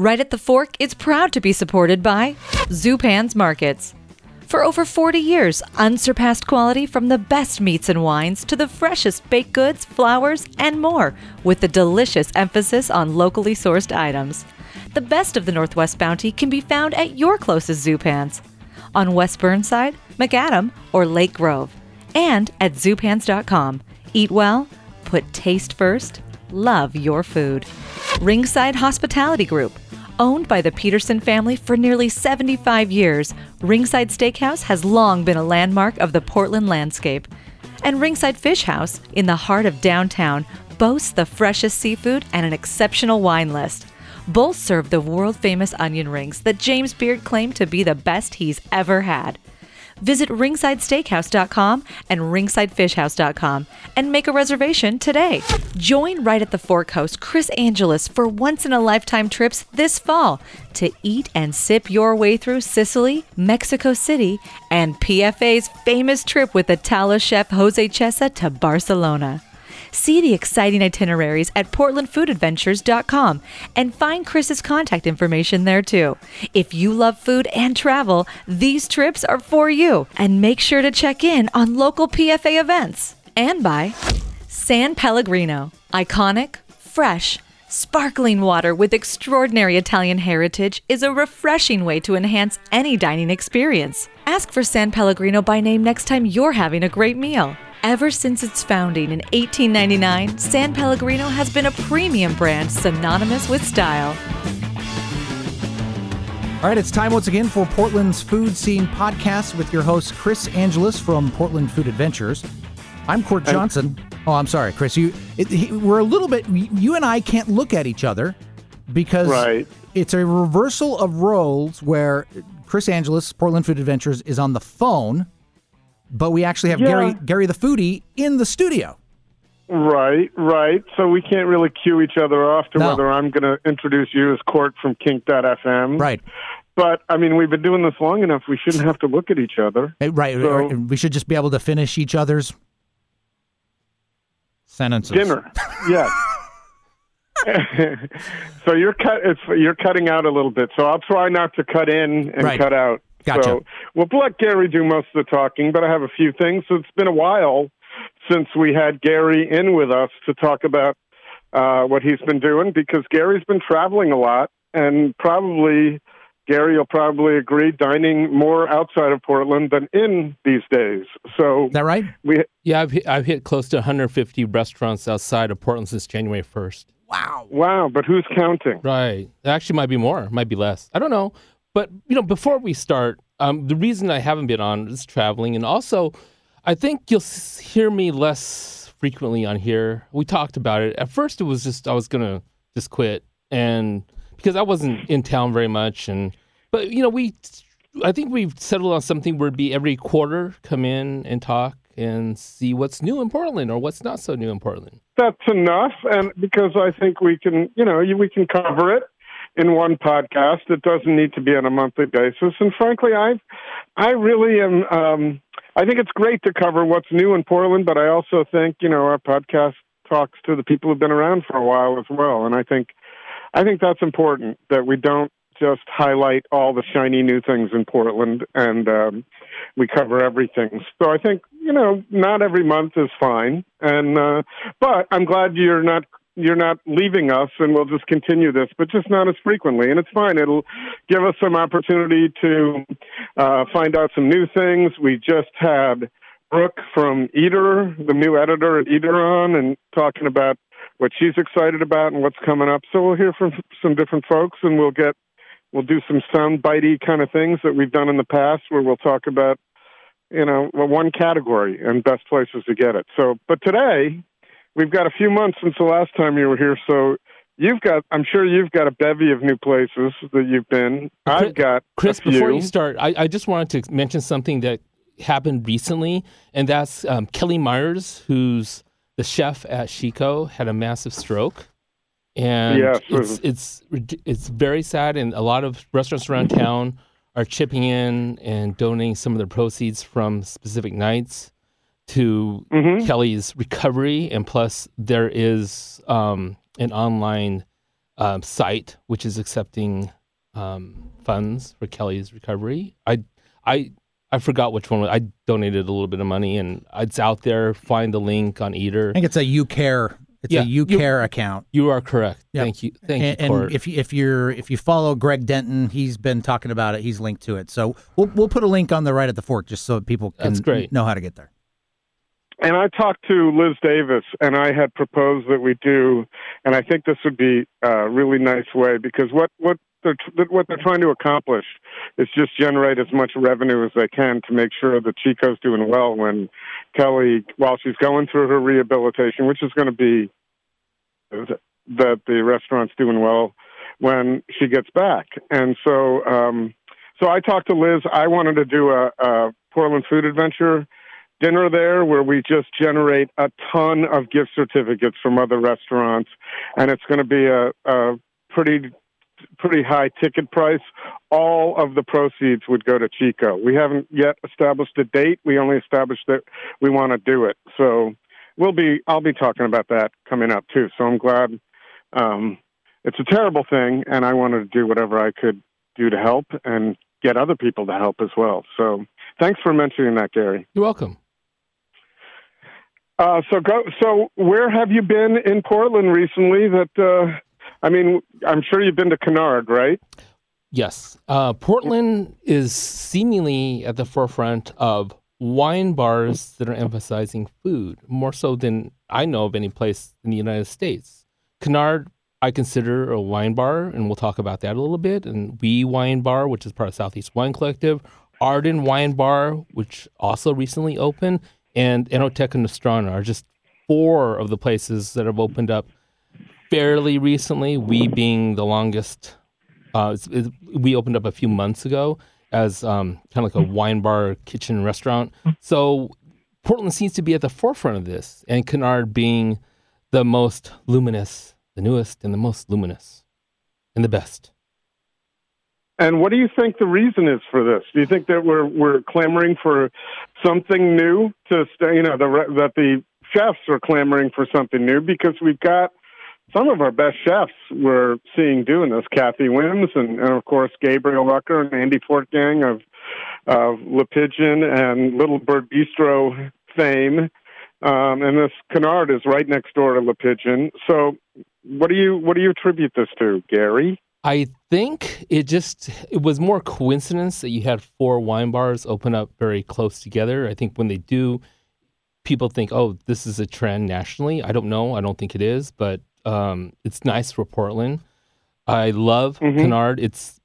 Right at the Fork is proud to be supported by Zupan's Markets. For over 40 years, unsurpassed quality from the best meats and wines to the freshest baked goods, flowers, and more, with a delicious emphasis on locally sourced items. The best of the Northwest Bounty can be found at your closest Zupans on West Burnside, McAdam, or Lake Grove, and at zupans.com. Eat well, put taste first, love your food. Ringside Hospitality Group. Owned by the Peterson family for nearly 75 years, Ringside Steakhouse has long been a landmark of the Portland landscape. And Ringside Fish House, in the heart of downtown, boasts the freshest seafood and an exceptional wine list. Both serve the world famous onion rings that James Beard claimed to be the best he's ever had. Visit ringsidesteakhouse.com and ringsidefishhouse.com and make a reservation today. Join right at the Fork host Chris Angelus for once in a lifetime trips this fall to eat and sip your way through Sicily, Mexico City, and PFA's famous trip with Ataula chef Jose Chesa to Barcelona. See the exciting itineraries at portlandfoodadventures.com and find Chris's contact information there too. If you love food and travel, these trips are for you. And make sure to check in on local PFA events. And by San Pellegrino, iconic, fresh, Sparkling water with extraordinary Italian heritage is a refreshing way to enhance any dining experience. Ask for San Pellegrino by name next time you're having a great meal. Ever since its founding in 1899, San Pellegrino has been a premium brand synonymous with style. All right, it's time once again for Portland's Food Scene Podcast with your host, Chris Angelus from Portland Food Adventures. I'm Cort Johnson. Oh, I'm sorry, Chris. You, it, he, we're a little bit. You and I can't look at each other because Right. it's a reversal of roles where Chris Angelus, Portland Food Adventures, is on the phone, but we actually have Yeah. Gary Gary the foodie in the studio. Right, right. So we can't really cue each other off to No. whether I'm going to introduce you as Cort from Kink.fm. Right, But, I mean, we've been doing this long enough. We shouldn't have to look at each other. Eh, right. So- we should just be able to finish each other's sentences. Dinner. yes. so you're cut. It's, you're cutting out a little bit. So I'll try not to cut in and Right. cut out. Gotcha. So we'll let Gary do most of the talking, but I have a few things. So it's been a while since we had Gary in with us to talk about uh, what he's been doing because Gary's been traveling a lot and probably Gary will probably agree dining more outside of Portland than in these days. So Is that right? we Yeah, I've hit, I've hit close to 150 restaurants outside of Portland since January 1st. Wow. wow, but who's counting? Right. It actually might be more, might be less. I don't know. But, you know, before we start, um, the reason I haven't been on is traveling. And also, I think you'll hear me less frequently on here. We talked about it. At first, it was just, I was going to just quit. And because I wasn't in town very much. And, but, you know, we, I think we've settled on something where it'd be every quarter come in and talk and see what's new in Portland or what's not so new in Portland. That's enough, and because I think we can, you know, we can cover it in one podcast. It doesn't need to be on a monthly basis. And frankly, I, I really am. Um, I think it's great to cover what's new in Portland, but I also think you know our podcast talks to the people who've been around for a while as well. And I think, I think that's important that we don't just highlight all the shiny new things in Portland and um, we cover everything. So I think you know not every month is fine, and uh, but I'm glad you're not you're not leaving us, and we'll just continue this, but just not as frequently. And it's fine. It'll give us some opportunity to uh, find out some new things. We just had Brooke from Eater, the new editor at Eater, on, and talking about what she's excited about and what's coming up. So we'll hear from some different folks, and we'll get we'll do some sound bitey kind of things that we've done in the past, where we'll talk about you know one category and best places to get it. So, but today we've got a few months since the last time you were here, so. You've got, I'm sure you've got a bevy of new places that you've been. I've got Chris, before you start, I, I just wanted to mention something that happened recently, and that's um, Kelly Myers, who's the chef at Xico, had a massive stroke, and Yes. it's it's it's very sad. And a lot of restaurants around town are chipping in and donating some of their proceeds from specific nights to Mhm. Kelly's recovery, and plus there is um, an online um, site, which is accepting um, funds for Kelly's recovery. I I I forgot which one. I donated a little bit of money, and it's out there. Find the link on Eater. I think it's a You Care. It's Yeah, a you- Care account. You are correct. Yep. Thank you. Thank and, you, and Cort. if you, if you're if you follow Greg Denton, he's been talking about it. He's linked to it. So we'll we'll put a link on the right at the fork just so people can That's great. know how to get there. And I talked to Liz Davis, and I had proposed that we do, and I think this would be a really nice way because what what they're what they're trying to accomplish is just generate as much revenue as they can to make sure that Xico's doing well when Kelly, while she's going through her rehabilitation, which is going to be that the restaurant's doing well when she gets back. And so, um, so I talked to Liz. I wanted to do a, a Portland Food Adventure dinner there where we just generate a ton of gift certificates from other restaurants, and it's going to be a, a pretty pretty high ticket price. All of the proceeds would go to Xico. We haven't yet established a date. We only established that we want to do it. So we'll be I'll be talking about that coming up too. So I'm glad. Um, it's a terrible thing, and I wanted to do whatever I could do to help and get other people to help as well. So thanks for mentioning that, Gary. You're welcome. Uh, so go. So where have you been in Portland recently? That uh, I mean, I'm sure you've been to Canard, right? Yes. Uh, Portland is seemingly at the forefront of wine bars that are emphasizing food more so than I know of any place in the United States. Canard, I consider a wine bar, and we'll talk about that a little bit. And Oui Wine Bar, which is part of Southeast Wine Collective, Arden Wine Bar, which also recently opened, and Enoteca Nostrana are just four of the places that have opened up fairly recently. Oui being the longest uh, it's, it's, we opened up a few months ago as um, kind of like a wine bar, kitchen, restaurant. So Portland seems to be at the forefront of this, and Canard being the most luminous, the newest, and the most luminous, and the best. And what do you think the reason is for this? Do you think that we're we're clamoring for something new to stay? You know, the, that the chefs are clamoring for something new because we've got some of our best chefs we're seeing doing this. Cathy Whims and, and of course Gabriel Rucker and Andy Fortgang of of Le Pigeon and Little Bird Bistro fame. Um, and this Canard is right next door to Le Pigeon. So, what do you what do you attribute this to, Gary? I think it just it was more coincidence that you had four wine bars open up very close together. I think when they do, people think, "Oh, this is a trend nationally." I don't know. I don't think it is, but um, it's nice for Portland. I love Mhm. Canard. It's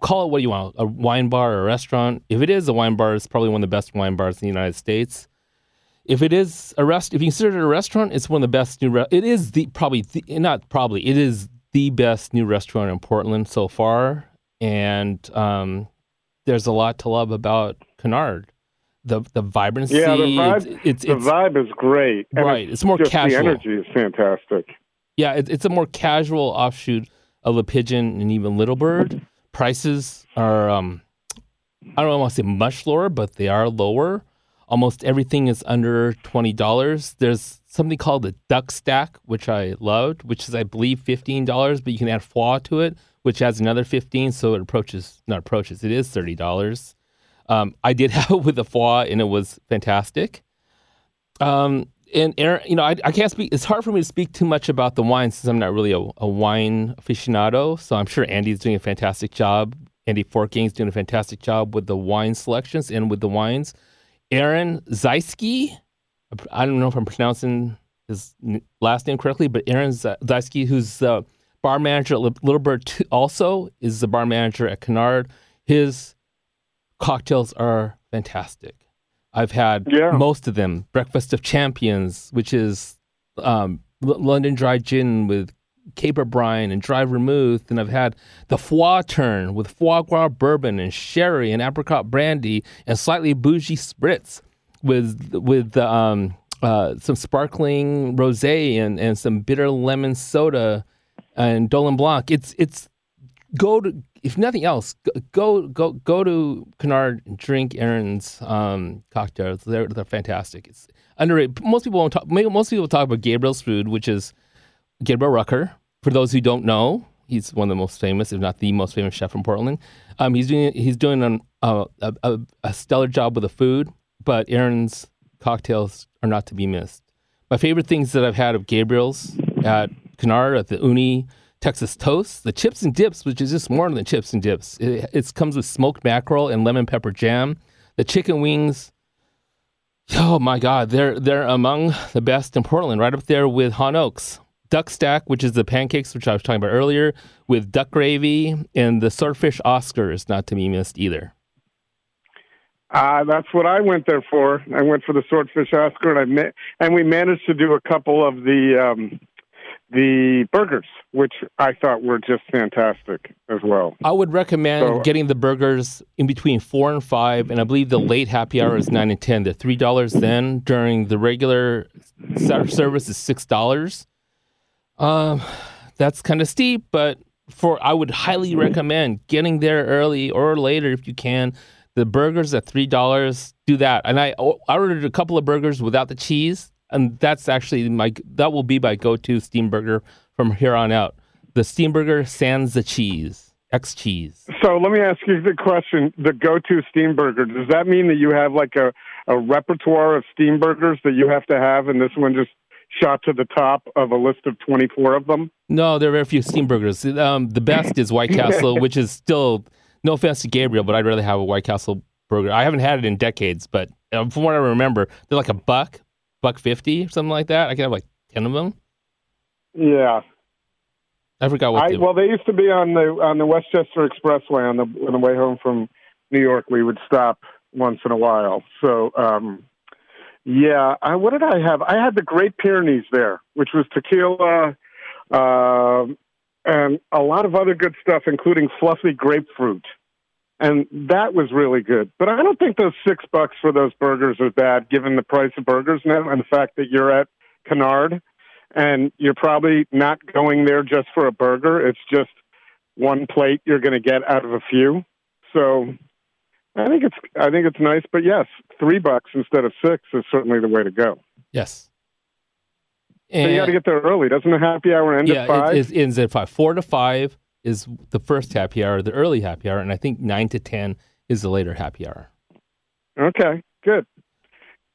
call it what you want, a wine bar or a restaurant. If it is a wine bar, it's probably one of the best wine bars in the United States. If it is a rest, if you consider it a restaurant, it's one of the best new. Re- it is the probably the, not probably it is the best new restaurant in Portland so far, and um, there's a lot to love about Canard. The the vibrancy, Yeah, the vibe- it's, it's, The it's vibe is great. And right. It's more just casual. The energy is fantastic. Yeah, it, it's a more casual offshoot of Le Pigeon and even Little Bird. Prices are, um, I don't want to say much lower, but they are lower. Almost everything is under twenty dollars. There's something called the Duck Stack, which I loved, which is I believe fifteen dollars, but you can add foie to it, which adds another fifteen, so it approaches not approaches. It is thirty dollars. Um, I did have it with the foie, and it was fantastic. Um, and Aaron, you know, I, I can't speak. It's hard for me to speak too much about the wine since I'm not really a, a wine aficionado. So I'm sure Andy's doing a fantastic job. Andy Fortgang's doing a fantastic job with the wine selections and with the wines. Aaron Zieske, I don't know if I'm pronouncing his last name correctly, but Aaron Z- Zieske, who's the bar manager at Little Bird, also is the bar manager at Canard. His cocktails are fantastic. I've had Yeah. most of them. Breakfast of Champions, which is um, London Dry Gin with caper brine and dry vermouth, and I've had the foie turn with foie gras bourbon and sherry and apricot brandy and slightly bougie spritz with with um, uh, some sparkling rosé and, and some bitter lemon soda and Dolin Blanc. It's it's go to if nothing else go go go to Canard and drink Aaron's um, cocktails. They're they're fantastic. It's underrated. Most people won't talk. Most people talk about Gabriel's food, which is Gabriel Rucker, for those who don't know, he's one of the most famous, if not the most famous chef from Portland. Um, he's doing he's doing an, uh, a, a stellar job with the food, but Aaron's cocktails are not to be missed. My favorite things that I've had of Gabriel's at Canard at the Uni Texas Toast, the chips and dips, which is just more than chips and dips. It, it comes with smoked mackerel and lemon pepper jam. The chicken wings, oh my God, they're they're among the best in Portland, right up there with Han Oak's. Duck stack, which is the pancakes, which I was talking about earlier, with duck gravy, and the swordfish Oscar is not to be missed either. Uh, that's what I went there for. I went for the swordfish Oscar, and I ma- and we managed to do a couple of the um, the burgers, which I thought were just fantastic as well. I would recommend so, getting the burgers in between four and five, and I believe the late happy hour is nine and ten. The three dollars then during the regular service is six dollars. Um, that's kind of steep, but for I would highly recommend getting there early or later if you can. The burgers at three dollars. Do that, and I I ordered a couple of burgers without the cheese and that's actually my that will be my go-to steam burger from here on out. The steam burger sans the cheese, X cheese. So let me ask you the question: the go-to steam burger. Does that mean that you have like a a repertoire of steam burgers that you have to have, and this one just shot to the top of a list of 24 of them? No, there are very few steam burgers. Um, the best is White Castle, which is still, no offense to Gabriel, but I'd rather have a White Castle burger. I haven't had it in decades, but uh, from what I remember, they're like a buck, buck fifty or something like that. I could have like ten of them. Yeah. I forgot what. I, they well, they used to be on the on the Westchester Expressway on the on the way home from New York. We would stop once in a while. So, um, yeah. I, what did I have? I had the Great Pyrenees there, which was tequila uh, and a lot of other good stuff, including fluffy grapefruit and that was really good. But I don't think those six bucks for those burgers are bad, given the price of burgers now and the fact that you're at Canard, and you're probably not going there just for a burger. It's just one plate you're going to get out of a few. So I think it's I think it's nice. But yes, three bucks instead of six is certainly the way to go. Yes. And so you got to get there early. Doesn't the happy hour end yeah, at five? it, it ends at five. Four to five is the first happy hour, the early happy hour, and I think nine to ten is the later happy hour. Okay, good,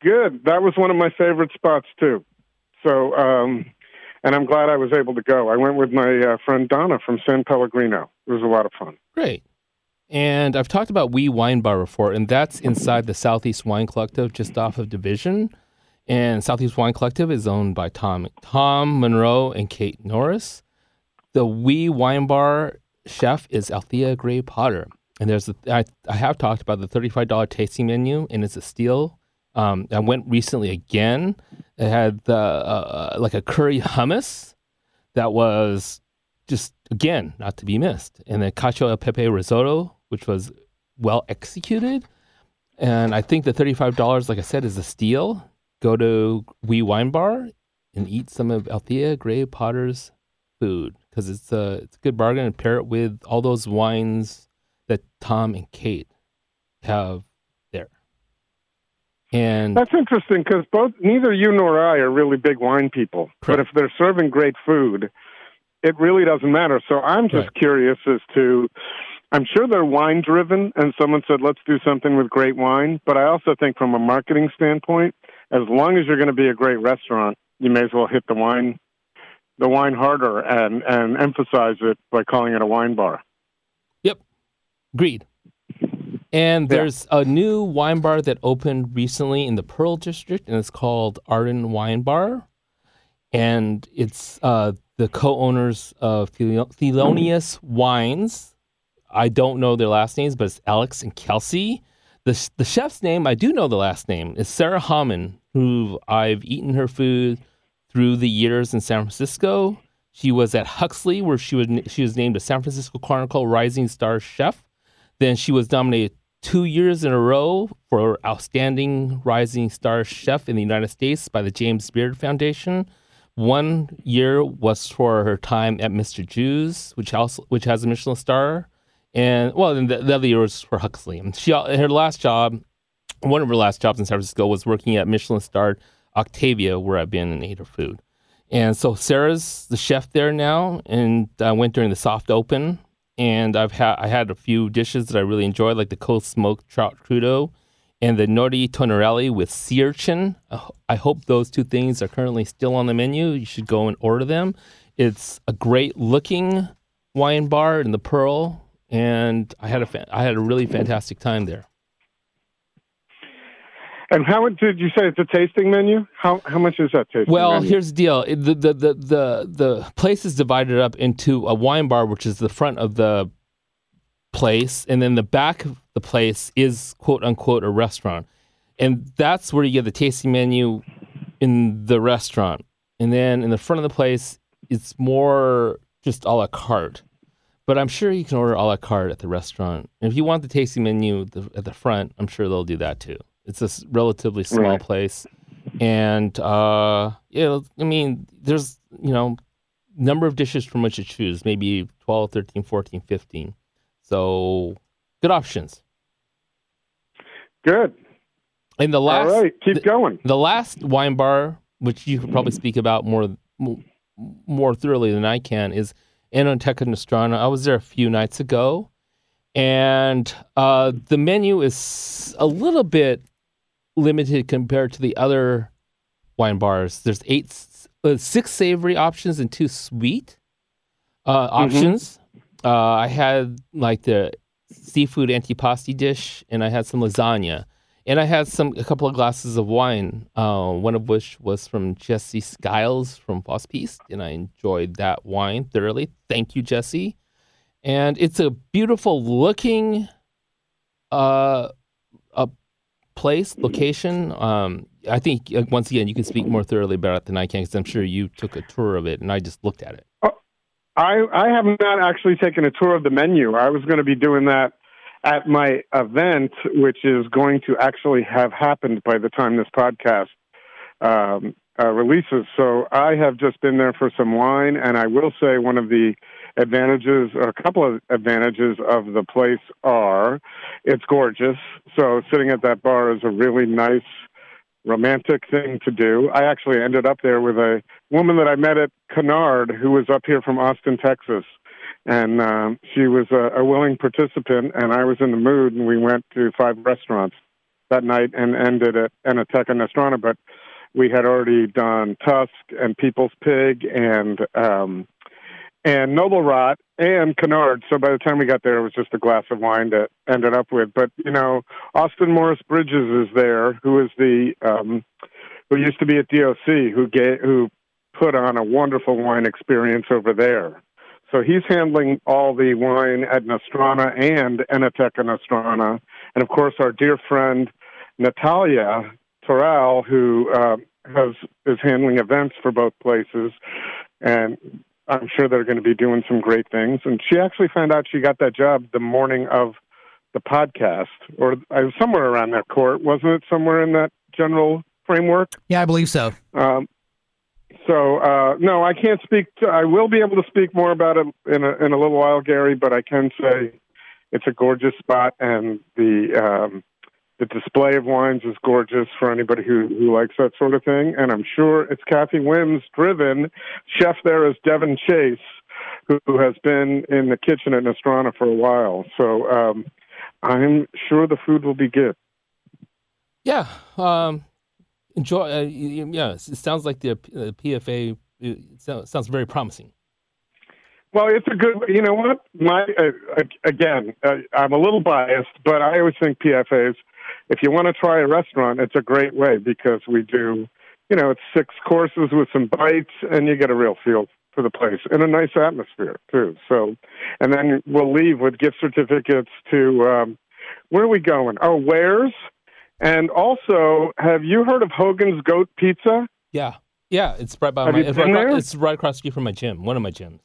good. That was one of my favorite spots too. So, um, and I'm glad I was able to go. I went with my uh, friend Donna from San Pellegrino. It was a lot of fun. Great. And I've talked about Oui Wine Bar before, and that's inside the Southeast Wine Collective, just off of Division. And Southeast Wine Collective is owned by Tom Tom Monroe and Kate Norris. The Oui Wine Bar chef is Althea Gray Potter. And there's a, I, I have talked about the $35 tasting menu, and it's a steal. Um, I went recently again. It had the uh, like a curry hummus that was just again not to be missed, and the cacio e pepe risotto, which was well executed. And I think the thirty-five dollars, like I said, is a steal. Go to Oui Wine Bar and eat some of Althea Gray Potter's food because it's a it's a good bargain and pair it with all those wines that Tom and Kate have there. And that's interesting because both neither you nor I are really big wine people. Correct. But if they're serving great food, it really doesn't matter. So I'm just right. curious as to. I'm sure they're wine driven, and someone said, let's do something with great wine. But I also think, from a marketing standpoint, as long as you're going to be a great restaurant, you may as well hit the wine the wine harder and, and emphasize it by calling it a wine bar. Yep. Agreed. And there's yeah. a new wine bar that opened recently in the Pearl District, and it's called Arden Wine Bar. And it's uh, the co owners of Thelonious Wines. I don't know their last names, but it's Alex and Kelsey. The, the chef's name, I do know the last name, is Sara Hauman, who I've eaten her food through the years in San Francisco. She was at Huxley, where she was she was named a San Francisco Chronicle Rising Star Chef. Then she was nominated two years in a row for Outstanding Rising Star Chef in the United States by the James Beard Foundation. One year was for her time at Mr. Jiu's, which also which has a Michelin star, and well, then the, the other year was for Huxley. And she her last job, one of her last jobs in San Francisco was working at Michelin starred Octavia, where I've been and ate her food. And so Sarah's the chef there now, and I went during the soft open, and I've had I had a few dishes that I really enjoyed, like the cold smoked trout crudo and the nori tonnarelli with sea urchin. I hope those two things are currently still on the menu. You should go and order them. It's a great looking wine bar in the Pearl, and I had a fa- I had a really fantastic time there. And how did you say it's a tasting menu? How how much is that tasting? Well, menu? here's the deal. The, the the the the place is divided up into a wine bar, which is the front of the place, and then the back of the place is quote unquote a restaurant, and that's where you get the tasting menu in the restaurant, and then in the front of the place, it's more just a la carte. But I'm sure you can order a la carte at the restaurant. And if you want the tasting menu at the front, I'm sure they'll do that too. It's a relatively small Right. place, and uh, yeah, I mean, there's you know, number of dishes from which to choose, maybe 12, 13, 14, 15. So good options. good. And the last, All right, keep going. the last wine bar, which you could probably speak about more more thoroughly than I can, is Enoteca Nostrana. I was there a few nights ago, and uh, the menu is a little bit limited compared to the other wine bars. There's eight, uh, six savory options and two sweet uh, options. Uh, I had like the seafood antipasti dish, and I had some lasagna and I had some a couple of glasses of wine, uh, one of which was from Jesse Skiles from Fausse Piste, and I enjoyed that wine thoroughly. Thank you, Jesse. And it's a beautiful looking uh, a place, location. Um, I think uh, once again you can speak more thoroughly about it than I can because I'm sure you took a tour of it and I just looked at it. I I have not actually taken a tour of the menu. I was going to be doing that at my event, which is going to actually have happened by the time this podcast um, uh, releases. So I have just been there for some wine, and I will say one of the advantages, or a couple of advantages of the place are it's gorgeous. So sitting at that bar is a really nice, romantic thing to do. I actually ended up there with a woman that I met at Canard who was up here from Austin, Texas. And um, she was a, a willing participant, and I was in the mood, and we went to five restaurants that night and ended at Enoteca Nostrana. But we had already done Tusk and People's Pig and um, and Noble Rot and Canard. So by the time we got there, it was just a glass of wine to ended up with. But you know, Austin Morris Bridges is there, who is the um, who used to be at DOC, who gave, who put on a wonderful wine experience over there. So he's handling all the wine at Nostrana and Enoteca Nostrana, and of course our dear friend Natalia Toral, who uh, has is handling events for both places, and I'm sure they're going to be doing some great things. And she actually found out she got that job the morning of the podcast, or uh, somewhere around that Cort, wasn't it? Somewhere in that general framework. Yeah, I believe so. Um, so uh, no, I can't speak. To, I will be able to speak more about it in a, in a little while, Gary. But I can say it's a gorgeous spot, and the um, the display of wines is gorgeous for anybody who who likes that sort of thing. And I'm sure it's Cathy Whims driven. Chef there is Devin Chase, who, who has been in the kitchen at Nostrana for a while. So um, I'm sure the food will be good. Yeah. Um, enjoy. Uh, yeah, it sounds like the uh, PFA sounds, sounds very promising. Well, it's a good. You know what? My uh, again, uh, I'm a little biased, but I always think PFAs. If you want to try a restaurant, it's a great way because we do. You know, it's six courses with some bites, and you get a real feel for the place and a nice atmosphere too. So, and then we'll leave with gift certificates to. Um, where are we going? Oh, where's? And also, have you heard of Hogan's Goat Pizza? Yeah. Yeah, it's right by Have my. been right, there? it's right across the street from my gym. One of my gyms.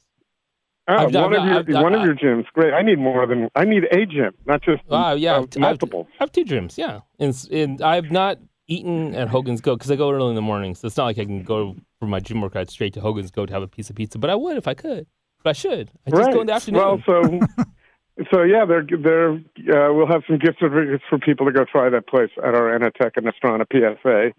Oh, I've one of I've- your I've one of your gyms. Great. I need more than I need a gym, not just Wow, yeah, uh, multiple. I have two gyms. Yeah, and, and I've not eaten at Hogan's Goat because I go early in the morning, so it's not like I can go from my gym workout straight to Hogan's Goat to have a piece of pizza. But I would if I could. But I should. I just right. go in the afternoon. Well, so so yeah, they're they're uh, we'll have some gift certificates for people to go try that place at our Enoteca and Nostrana PFA.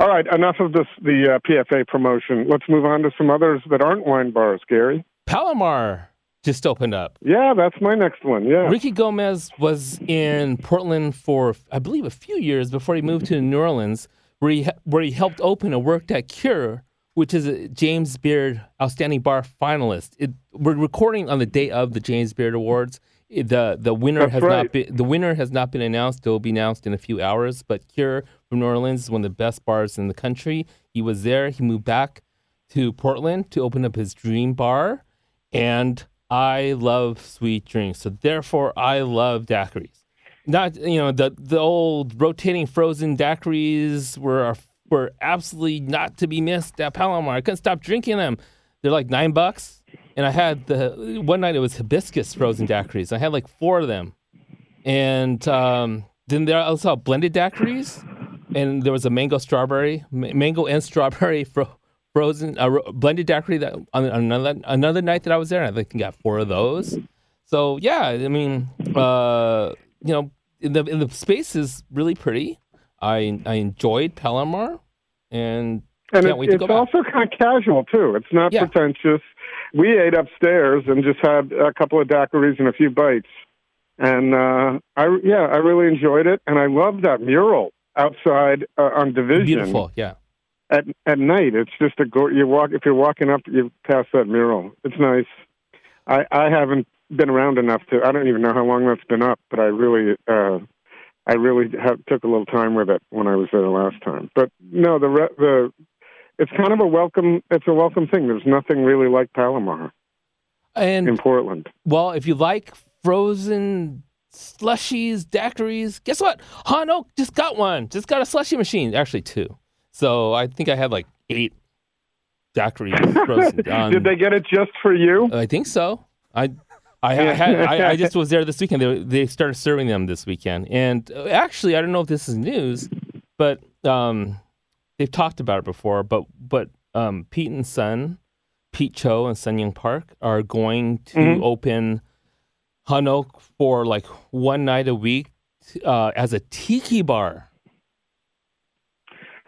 All right, enough of this the uh, PFA promotion. Let's move on to some others that aren't wine bars, Gary. Palomar just opened up. Yeah, that's my next one. Yeah. Ricky Gomez was in Portland for, I believe, a few years before he moved to New Orleans, where he where he helped open and worked at Cure, which is a James Beard Outstanding Bar finalist. It, we're recording on the day of the James Beard Awards. The The winner That's has right. not been the winner has not been announced. It will be announced in a few hours. But Cure from New Orleans is one of the best bars in the country. He was there. He moved back to Portland to open up his dream bar, and I love sweet drinks. So therefore, I love daiquiris. Not you know the the old rotating frozen daiquiris were were absolutely not to be missed at Palomar. I couldn't stop drinking them. They're like nine bucks, and I had the one night it was hibiscus frozen daiquiris. I had like four of them, and um, then there I also blended daiquiris, and there was a mango strawberry, ma- mango and strawberry fro- frozen uh, blended daiquiri that on another another night that I was there, and I think I got four of those. So yeah, I mean, uh, you know, in the the space is really pretty. I I enjoyed Palomar, and And it, it's also kind of casual too. It's not Yeah. pretentious. We ate upstairs and just had a couple of daiquiris and a few bites, and uh, I yeah, I really enjoyed it, and I love that mural outside uh, on Division beautiful. Yeah, at at night. It's just a go. You walk if you're walking up, you pass that mural. It's nice. I I haven't been around enough to. I don't even know how long that's been up, but I really. uh I really have, took a little time with it when I was there last time. But no, the re- the it's kind of a welcome. It's a welcome thing. There's nothing really like Palomar and in Portland. Well, if you like frozen slushies, daiquiris, guess what? Han Oak just got one. Just got a slushy machine. Actually, two. So I think I had like eight daiquiris frozen. on- Did they get it just for you? I think so. I. I, I, had, I, I just was there this weekend. They, they started serving them this weekend, and uh, actually, I don't know if this is news, but um, they've talked about it before. But but um, Pete and Sun, Pete Cho and Sun Young Park are going to Mhm. open Han Oak for like one night a week uh, as a tiki bar.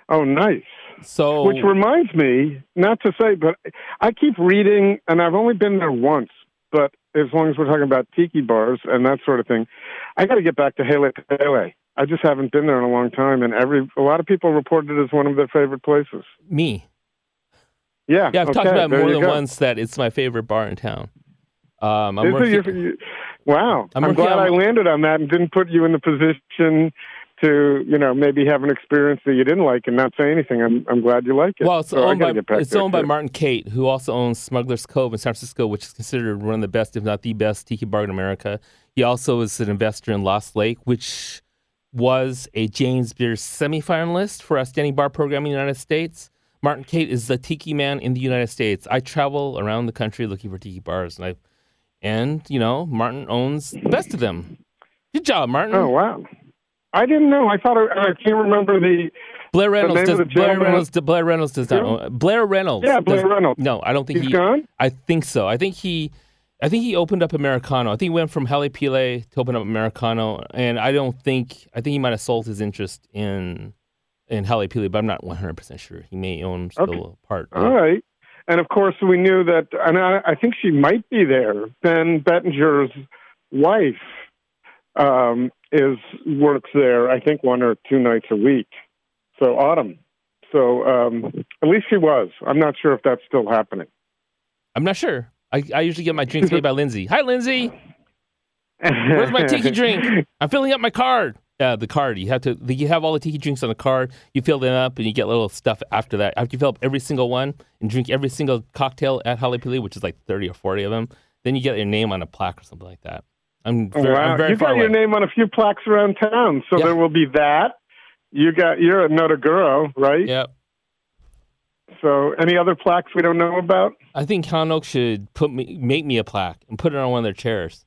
Oh, nice. So Which reminds me, not to say, but I keep reading, and I've only been there once. But as long as we're talking about tiki bars and that sort of thing, I got to get back to Hale Pele. I just haven't been there in a long time, and every a lot of people reported it as one of their favorite places. me, Yeah, yeah, I've talked about it more than go. once that it's my favorite bar in town. Um, I'm working- your- you- wow, I'm I'm, glad on- I landed on that and didn't put you in the position to, you know, maybe have an experience that you didn't like and not say anything. I'm I'm glad you like it. Well, it's So owned by it's owned by. Martin Cate, who also owns Smuggler's Cove in San Francisco, which is considered one of the best, if not the best, tiki bar in America. He also is an investor in Lost Lake, which was a James Beard semifinalist for Outstanding Bar Program in the United States. Martin Cate is the tiki man in the United States. I travel around the country looking for tiki bars, and I, and you know, Martin owns the best of them. Good job, Martin. Oh wow, I didn't know. I thought I, I can't remember the. Blair Reynolds does. Blair Reynolds. Blair Reynolds does not own. Blair Reynolds. Yeah, Blair does- Reynolds. No, I don't think He's he. gone. I think so. I think he, I think he opened up Americano. I think he went from Hale Pele to open up Americano, and I don't think I think he might have sold his interest in in Hale Pele, but I'm not 100 percent sure. He may own still Okay. a part. All right. And of course, we knew that, and I, I think she might be there. Ben Bettinger's wife um, is works there. I think one or two nights a week. So Autumn. So um, at least she was. I'm not sure if that's still happening. I'm not sure. I, I usually get my drinks made by Lindsay. Hi, Lindsay. Where's my tiki drink? I'm filling up my card. Yeah, the card. You have to. You have all the tiki drinks on the card. You fill them up, and you get little stuff after that. After you fill up every single one and drink every single cocktail at Hale Pele, which is like thirty or forty of them, then you get your name on a plaque or something like that. I'm very, wow, I'm very you got your away. name on a few plaques around town, so Yeah. there will be that. You got you're a Nodoguro, right? Yep. So any other plaques we don't know about? I think Han Oak should put me, make me a plaque and put it on one of their chairs.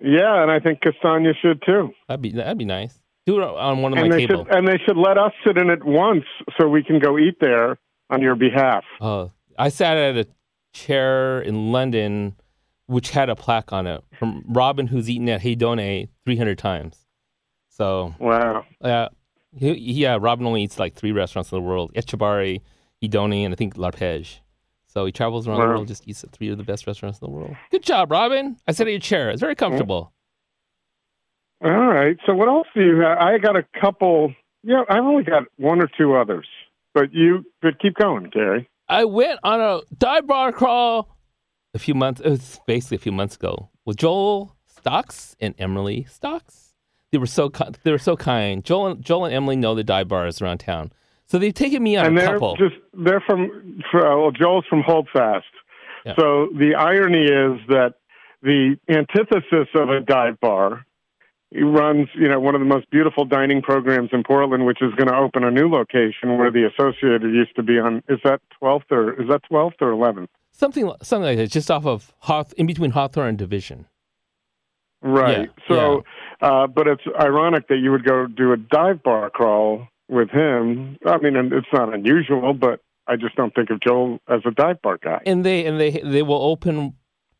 Yeah, and I think Castagna should too. That'd be that'd be nice. Do it on one of and my they table. should and they should let us sit in it once so we can go eat there on your behalf. Oh, I sat at a chair in London which had a plaque on it from Robin, who's eaten at Hedone 300 times. So, Wow. uh, yeah, Robin only eats like three restaurants in the world: Etchebarri, Hedone, and I think L'Arpege. So he travels around the world, just eats at three of the best restaurants in the world. Good job, Robin. I sat at your chair. It's very comfortable. All right. So what else do you have? I got a couple. Yeah, I've only got one or two others. But you, but keep going, Gary. I went on a dive bar crawl a few months. It was basically a few months ago with Joel Stocks and Emily Stocks. They were so they were so kind. Joel and, Joel and Emily know the dive bars around town, so they've taken me on and a they're couple. just they're from uh, well, Joel's from Holdfast. Yeah. So the irony is that the antithesis of a dive bar. He runs, you know, one of the most beautiful dining programs in Portland, which is going to open a new location where the Associated used to be on. Is that twelfth or is that twelfth or eleventh? something something like that, just off of Hawth, in between Hawthorne and Division. Right. Yeah, so, Uh, but it's ironic that you would go do a dive bar crawl with him. I mean, and it's not unusual, but I just don't think of Joel as a dive bar guy. and they and they they will open,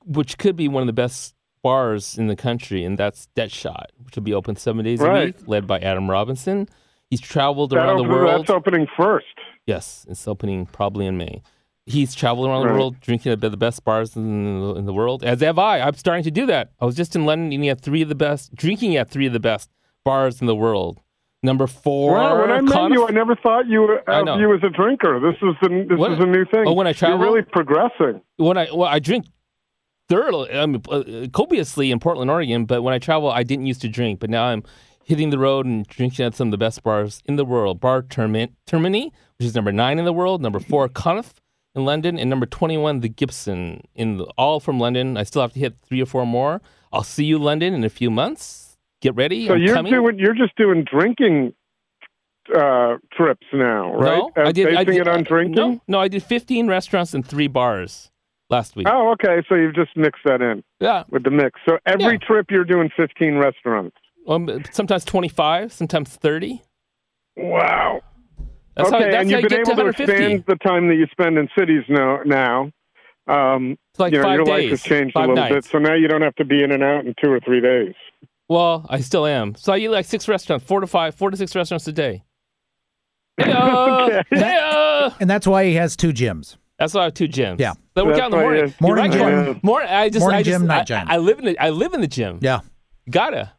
which could be one of the best bars in the country, and that's Dead Shot, which will be open seven days a week, led by Adam Robinson. He's traveled That around the world. That's opening first. Yes, it's opening probably in May. He's traveled around the Right. world, drinking at the best bars in the, in the world. As have I. I'm starting to do that. I was just in London eating at three of the best, drinking at three of the best bars in the world. Number four. Well, when I met Conif- you, I never thought you were, of you as a drinker. This is the this What- is a new thing. Oh, when I travel? you're really progressing. when I well, I drink thoroughly, I mean, uh, copiously in Portland, Oregon. But when I travel, I didn't used to drink, but now I'm hitting the road and drinking at some of the best bars in the world. Bar Termin- Termini, which is number nine in the world. Number four, Connaught in London, and number twenty-one, the Gibson, in the, all from London. I still have to hit three or four more. I'll see you, London, in a few months. Get ready. So I'm you're coming. doing you're just doing drinking uh, trips now, right? No, Uh, I did. I did it on drinking. No, no, I did fifteen restaurants and three bars last week. Oh, okay. So you've just mixed that in Yeah, with the mix. So every Yeah. trip you're doing 15 restaurants. um, sometimes twenty-five, sometimes thirty. Wow. That's okay, how, that's and you've you been get to able to 150. expand the time that you spend in cities now. Now, um, It's like you know, five your days, life has changed a little bit, so now you don't have to be in and out in two or three days. Well, I still am. So I eat like six restaurants, four to five, four to six restaurants a day. Hey-o! Okay. Hey-o! And that's why he has two gyms. That's why I have two gyms. Yeah. They work That's out in the morning. you- You're Morning right, gym. Gordon. More, I just, Morning I just, gym, night I, gym. I live in the, I live in the gym. Yeah. Gotta.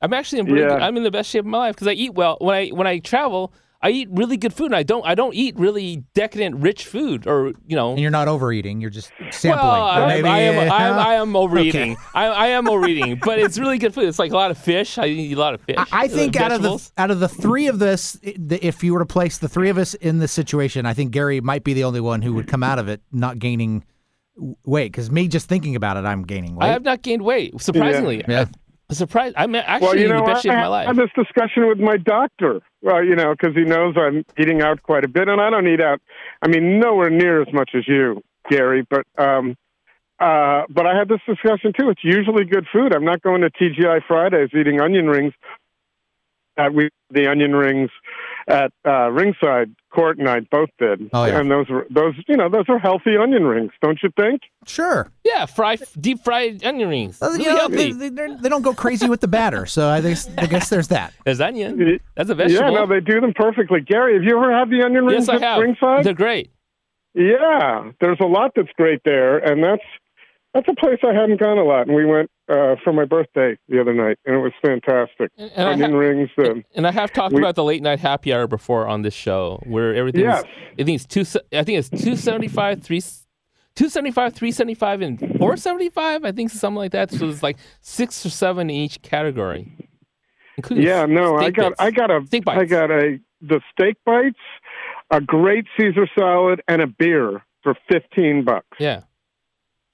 I'm actually in really Yeah. good, I'm in the best shape of my life because I eat well. When I when I travel, I eat really good food. And I don't I don't eat really decadent, rich food or you know. And you're not overeating. You're just sampling. Well, I, maybe, I am. I am, I am overeating. I, I am overeating, but it's really good food. It's like a lot of fish. I eat a lot of fish. I- I think out of the out of the three of this, if you were to place the three of us in this situation, I think Gary might be the only one who would come out of it not gaining weight. Because me just thinking about it, I'm gaining weight. I have not gained weight. Surprisingly, Yeah. I, surprised. I'm actually Well, you in know, the best I, shape of my I had this discussion with my doctor. Well, you know, because he knows I'm eating out quite a bit, and I don't eat out. I mean, nowhere near as much as you, Gary. But um, uh, but I had this discussion too. It's usually good food. I'm not going to TGI Fridays eating onion rings. At we the onion rings at uh, Ringside Cort, and I both did. Oh, yeah. And those were those. You know, those are healthy onion rings, don't you think? sure. yeah, fry deep fried onion rings. Uh, Really you know, healthy. they, they, they don't go crazy with the batter, so I guess, I guess there's that. There's onion. That's a vegetable. Yeah, no, they do them perfectly. Gary, have you ever had the onion rings yes, I have. Ringside? They're great. Yeah, there's a lot that's great there, and that's that's a place I hadn't gone a lot. And we went uh, for my birthday the other night, and it was fantastic. And, and Onion ha- rings. Um, and I have talked we- about the late night happy hour before on this show, where everything's. Yes. I think it's two. I think it's two seventy five, three. 275, 375, and 475, I think something like that. So it's like six or seven in each category. Including yeah, no, I got. I got a Steak bites. I got a the steak bites, a great Caesar salad, and a beer for fifteen bucks. Yeah.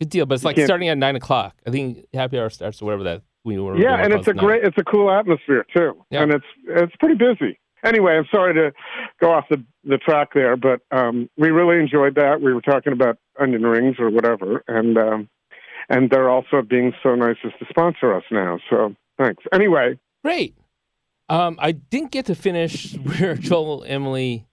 Good deal. But it's like can't- starting at nine o'clock. I think happy hour starts or whatever that we were. Yeah, and it's a great, it's a cool atmosphere too, Yeah. and it's it's pretty busy. Anyway, I'm sorry to go off the the track there, but um, we really enjoyed that. We were talking about onion rings or whatever, and um, and they're also being so nice as to sponsor us now. So thanks. Anyway, Great. Um, I didn't get to finish where Joel, Emily,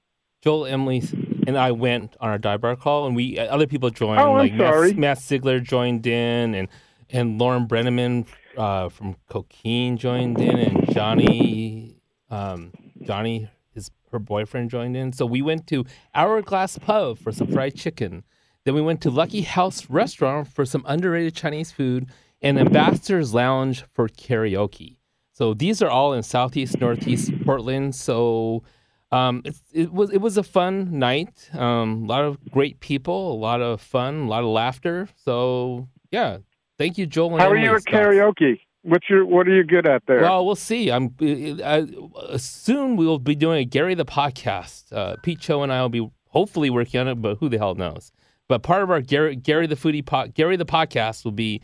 Joel, Emily and I went on our dive bar call, and we other people joined. Oh, I'm like Matt, sorry. Matt Sigler joined in, and and Lauren Brenneman uh, from Coquine joined in, and Johnny um, Johnny his her boyfriend joined in. So we went to Hourglass Pub for some fried chicken. Then we went to Lucky House Restaurant for some underrated Chinese food, and Ambassador's Lounge for karaoke. So these are all in Southeast Northeast Portland. So um, it, it was it was a fun night. Um, a lot of great people, a lot of fun, a lot of laughter. So yeah, thank you, Joel. And How are you at Scott. karaoke? What's your What are you good at there? Well, we'll see. I'm uh, uh, soon. We will be doing a Gary the podcast. Uh, Pete Cho and I will be hopefully working on it, but who the hell knows? But part of our Gary, Gary the foodie po- Gary the podcast will be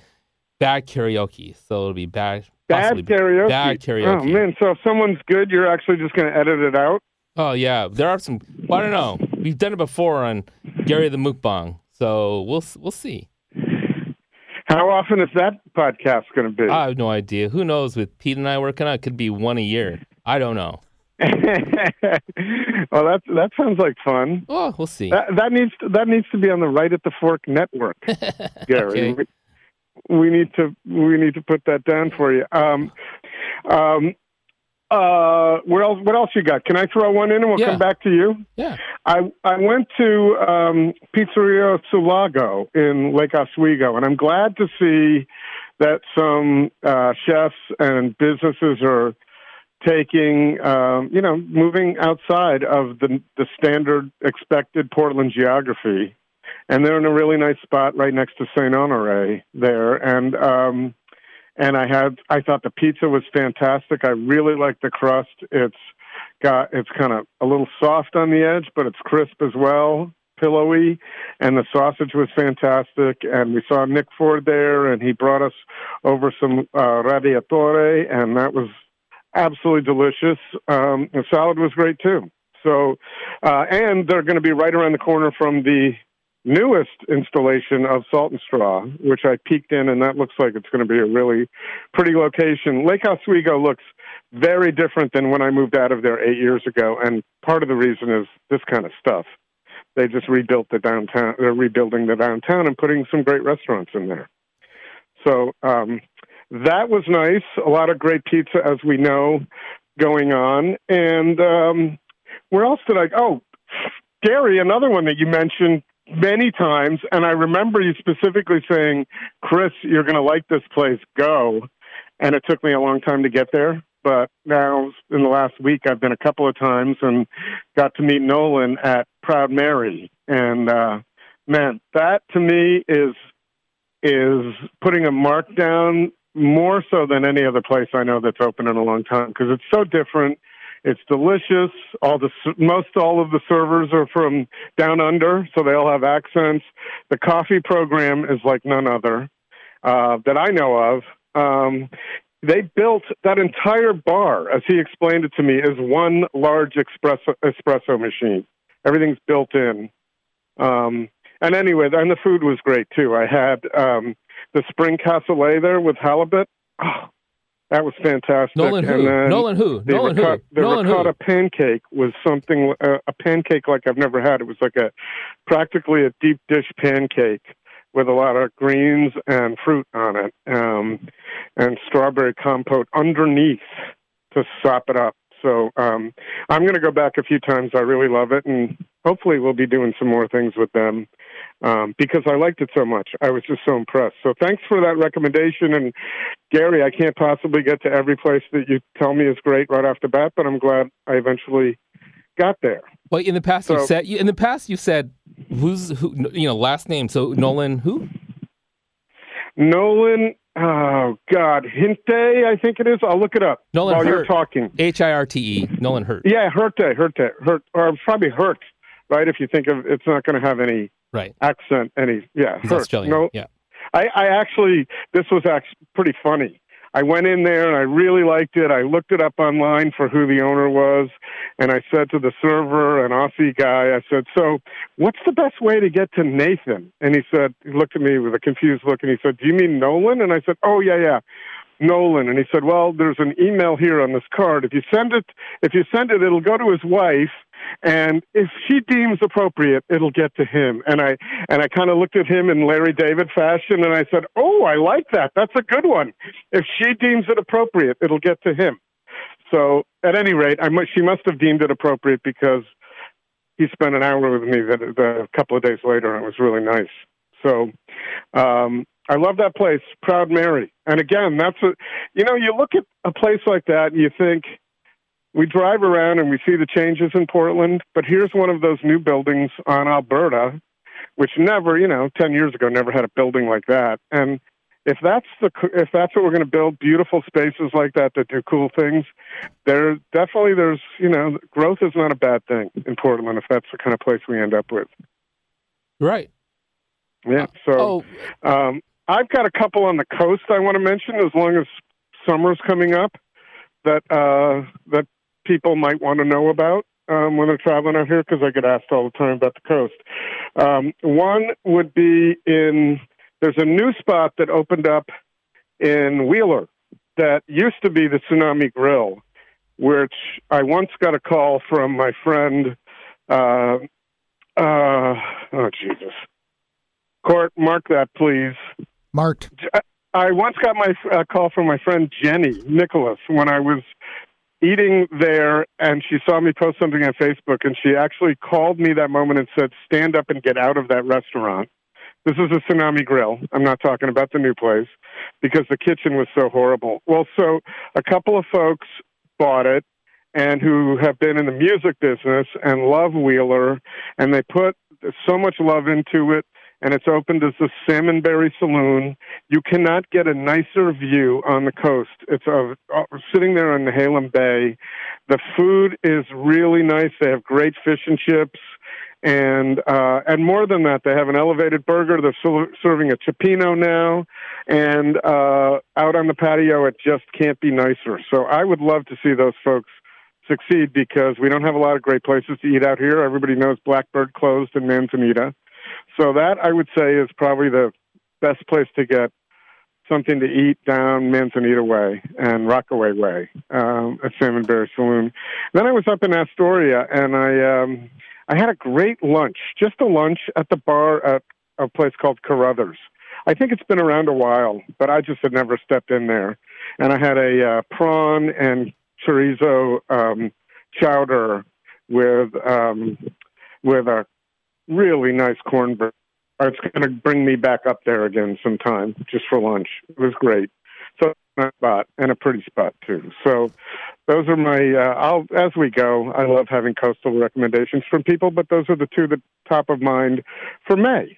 bad karaoke. So it'll be bad bad karaoke. Bad karaoke. Oh man! So if someone's good, you're actually just going to edit it out. Oh yeah, there are some. Well, I don't know. We've done it before on Gary the Mukbang, so we'll we'll see. How often is that podcast going to be? I have no idea. Who knows? With Pete and I working on it, it could be one a year. I don't know. well, that that sounds like fun. Oh, we'll see. That, that needs to, that needs to be on the Right at the Fork network, Gary. Okay. We, we need to we need to put that down for you. Um, um, uh, what else? What else you got? Can I throw one in and we'll Yeah. come back to you? Yeah. I I went to um, Pizzeria Sulago in Lake Oswego, and I'm glad to see that some uh, chefs and businesses are taking, um, you know, moving outside of the the standard expected Portland geography, and they're in a really nice spot right next to Saint Honore there, and. Um, and I had I thought the pizza was fantastic. I really like the crust. It's got it's kind of a little soft on the edge, but it's crisp as well, pillowy, and the sausage was fantastic. And we saw Nick Ford there, and he brought us over some uh, radiatore, and that was absolutely delicious. Um, the salad was great too. So, uh, and they're going to be right around the corner from the newest installation of Salt and Straw, which I peeked in, and that looks like it's going to be a really pretty location. Lake Oswego looks very different than when I moved out of there eight years ago, and part of the reason is this kind of stuff. They just rebuilt the downtown. They're rebuilding the downtown and putting some great restaurants in there. So um, that was nice. A lot of great pizza, as we know, going on. And um, where else did I? Oh, Gary, another one that you mentioned many times, and I remember you specifically saying, "Chris, you're going to like this place. Go." And it took me a long time to get there, but now in the last week, I've been a couple of times and got to meet Nolan at Proud Mary, and uh, man, that to me is is putting a mark down more so than any other place I know that's open in a long time because it's so different. It's delicious. All the most all of the servers are from down under, so they all have accents. The coffee program is like none other uh, that I know of. Um, they built that entire bar, as he explained it to me, is one large espresso espresso machine. Everything's built in. Um, and anyway, and the food was great too. I had um, the spring cassoulet there with halibut. Oh, that was fantastic. Nolan who? Nolan who? the Nolan ricotta, who? the Nolan who? pancake was something uh, a pancake like I've never had. It was like a practically a deep dish pancake with a lot of greens and fruit on it, um, and strawberry compote underneath to sop it up. So um, I'm going to go back a few times. I really love it, and hopefully we'll be doing some more things with them um, because I liked it so much. I was just so impressed. So thanks for that recommendation. And Gary, I can't possibly get to every place that you tell me is great right off the bat, but I'm glad I eventually got there. Well, in the past you said you, in the past you said who's who you know last name. So Nolan who? Nolan, oh God, Hinte, I think it is. I'll look it up Nolan while you're talking. H I R T E. Nolan Hurt. Yeah, Hurte, Hurte, Hurt, or probably Hurt, right? If you think of it's not going to have any Right. accent, any yeah, He's Hurt. Australian. No, Yeah. I, I actually, this was actually pretty funny. I went in there and I really liked it. I looked it up online for who the owner was, and I said to the server, an Aussie guy, I said, "So, what's the best way to get to Nathan?" And he said, he looked at me with a confused look, and he said, "Do you mean Nolan?" And I said, "Oh yeah, yeah." Nolan, and he said, "Well, there's an email here on this card. If you send it, if you send it, it'll go to his wife, and if she deems appropriate, it'll get to him." And I and I kind of looked at him in Larry David fashion, and I said, "Oh, I like that. That's a good one. If she deems it appropriate, it'll get to him." So, at any rate, I must, she must have deemed it appropriate because he spent an hour with me the, a couple of days later, and it was really nice. So, um, I love that place, Proud Mary. And again, that's a, you know, you look at a place like that and you think, we drive around and we see the changes in Portland, but here's one of those new buildings on Alberta, which never, you know, 10 years ago never had a building like that. And if that's the if that's what we're going to build beautiful spaces like that that do cool things there definitely there's you know growth is not a bad thing in portland if that's the kind of place we end up with right yeah so oh. um, i've got a couple on the coast i want to mention as long as summer's coming up that uh, that people might want to know about um, when they're traveling out here because I get asked all the time about the coast. Um, one would be in there's a new spot that opened up in Wheeler that used to be the Tsunami Grill, which I once got a call from my friend. Uh, uh, oh Jesus, Cort, mark that please. Marked. I once got my uh, call from my friend Jenny Nicholas when I was eating there, and she saw me post something on Facebook, and she actually called me that moment and said, "Stand up and get out of that restaurant." This is a tsunami grill. I'm not talking about the new place because the kitchen was so horrible. Well, so a couple of folks bought it and who have been in the music business and love Wheeler, and they put so much love into it. And it's opened as the Salmonberry Saloon. You cannot get a nicer view on the coast. It's uh, sitting there on the Halem Bay. The food is really nice. They have great fish and chips and uh, and more than that, they have an elevated burger. They're serving a cioppino now, and uh, out on the patio, it just can't be nicer. So I would love to see those folks succeed because we don't have a lot of great places to eat out here. Everybody knows Blackbird closed in Manzanita, so that I would say is probably the best place to get something to eat down Manzanita Way and Rockaway Way um, at Salmonberry Saloon. Then I was up in Astoria, and I. Um, I had a great lunch, just a lunch at the bar at a place called Carruthers. I think it's been around a while, but I just had never stepped in there. And I had a uh, prawn and chorizo um, chowder with um, with a really nice cornbread. It's going to bring me back up there again sometime, just for lunch. It was great. So spot and a pretty spot too. So those are my. Uh, I'll as we go. I love having coastal recommendations from people, but those are the two that top of mind for May.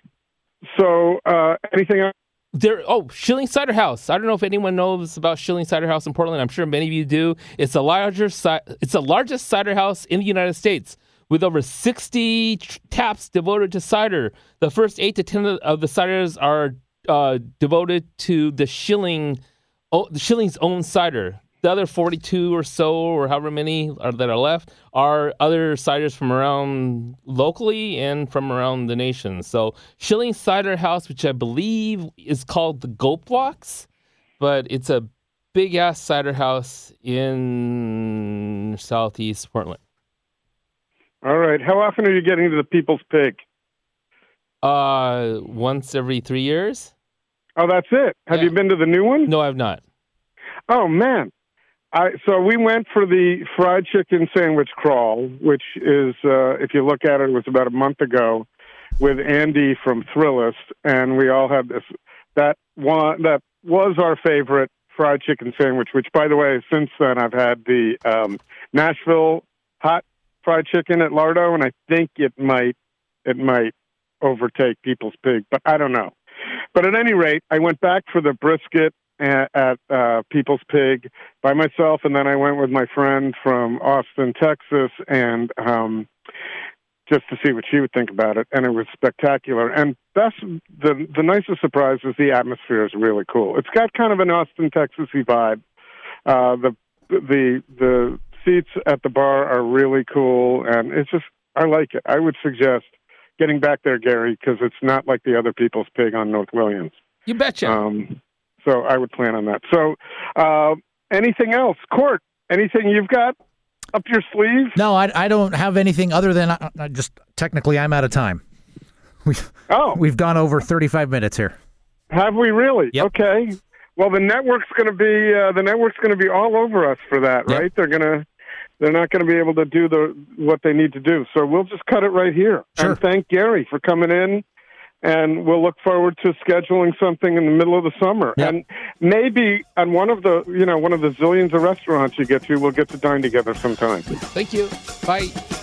So uh, anything else? There, oh, Schilling Cider House. I don't know if anyone knows about Schilling Cider House in Portland. I'm sure many of you do. It's the larger, it's the largest cider house in the United States with over 60 taps devoted to cider. The first eight to ten of the ciders are uh, devoted to the Schilling, the Schilling's own cider. The other 42 or so, or however many are, that are left, are other ciders from around locally and from around the nation. So Schilling Cider House, which I believe is called the Goat Blocks, but it's a big ass cider house in southeast Portland. All right. How often are you getting to the People's Pig? Uh, once every three years. Oh, that's it. Have yeah. you been to the new one? No, I've not. Oh man, I so we went for the fried chicken sandwich crawl, which is uh, if you look at it, it was about a month ago with Andy from Thrillist, and we all had this. That one that was our favorite fried chicken sandwich. Which, by the way, since then I've had the um, Nashville hot fried chicken at Lardo, and I think it might it might overtake People's Pig, but I don't know. But at any rate, I went back for the brisket at, at uh, People's Pig by myself, and then I went with my friend from Austin, Texas, and um, just to see what she would think about it, and it was spectacular. And that's the the nicest surprise is the atmosphere is really cool. It's got kind of an Austin, Texasy vibe. Uh, the the the seats at the bar are really cool, and it's just I like it. I would suggest getting back there, Gary, because it's not like the other people's pig on North Williams. You betcha. Um, So I would plan on that. So uh, anything else, Cort? Anything you've got up your sleeve? No, I, I don't have anything other than I, I just technically I'm out of time. We've Oh, we've gone over 35 minutes here. have we really? Yep. Okay. Well, the network's going to be uh, the network's going to be all over us for that, Yep. right? They're going to they're not going to be able to do the what they need to do. So we'll just cut it right here. Sure. And thank Gary for coming in. And we'll look forward to scheduling something in the middle of the summer. Yep. And maybe on one of the you know one of the zillions of restaurants you get to, we'll get to dine together sometime. Thank you. Bye.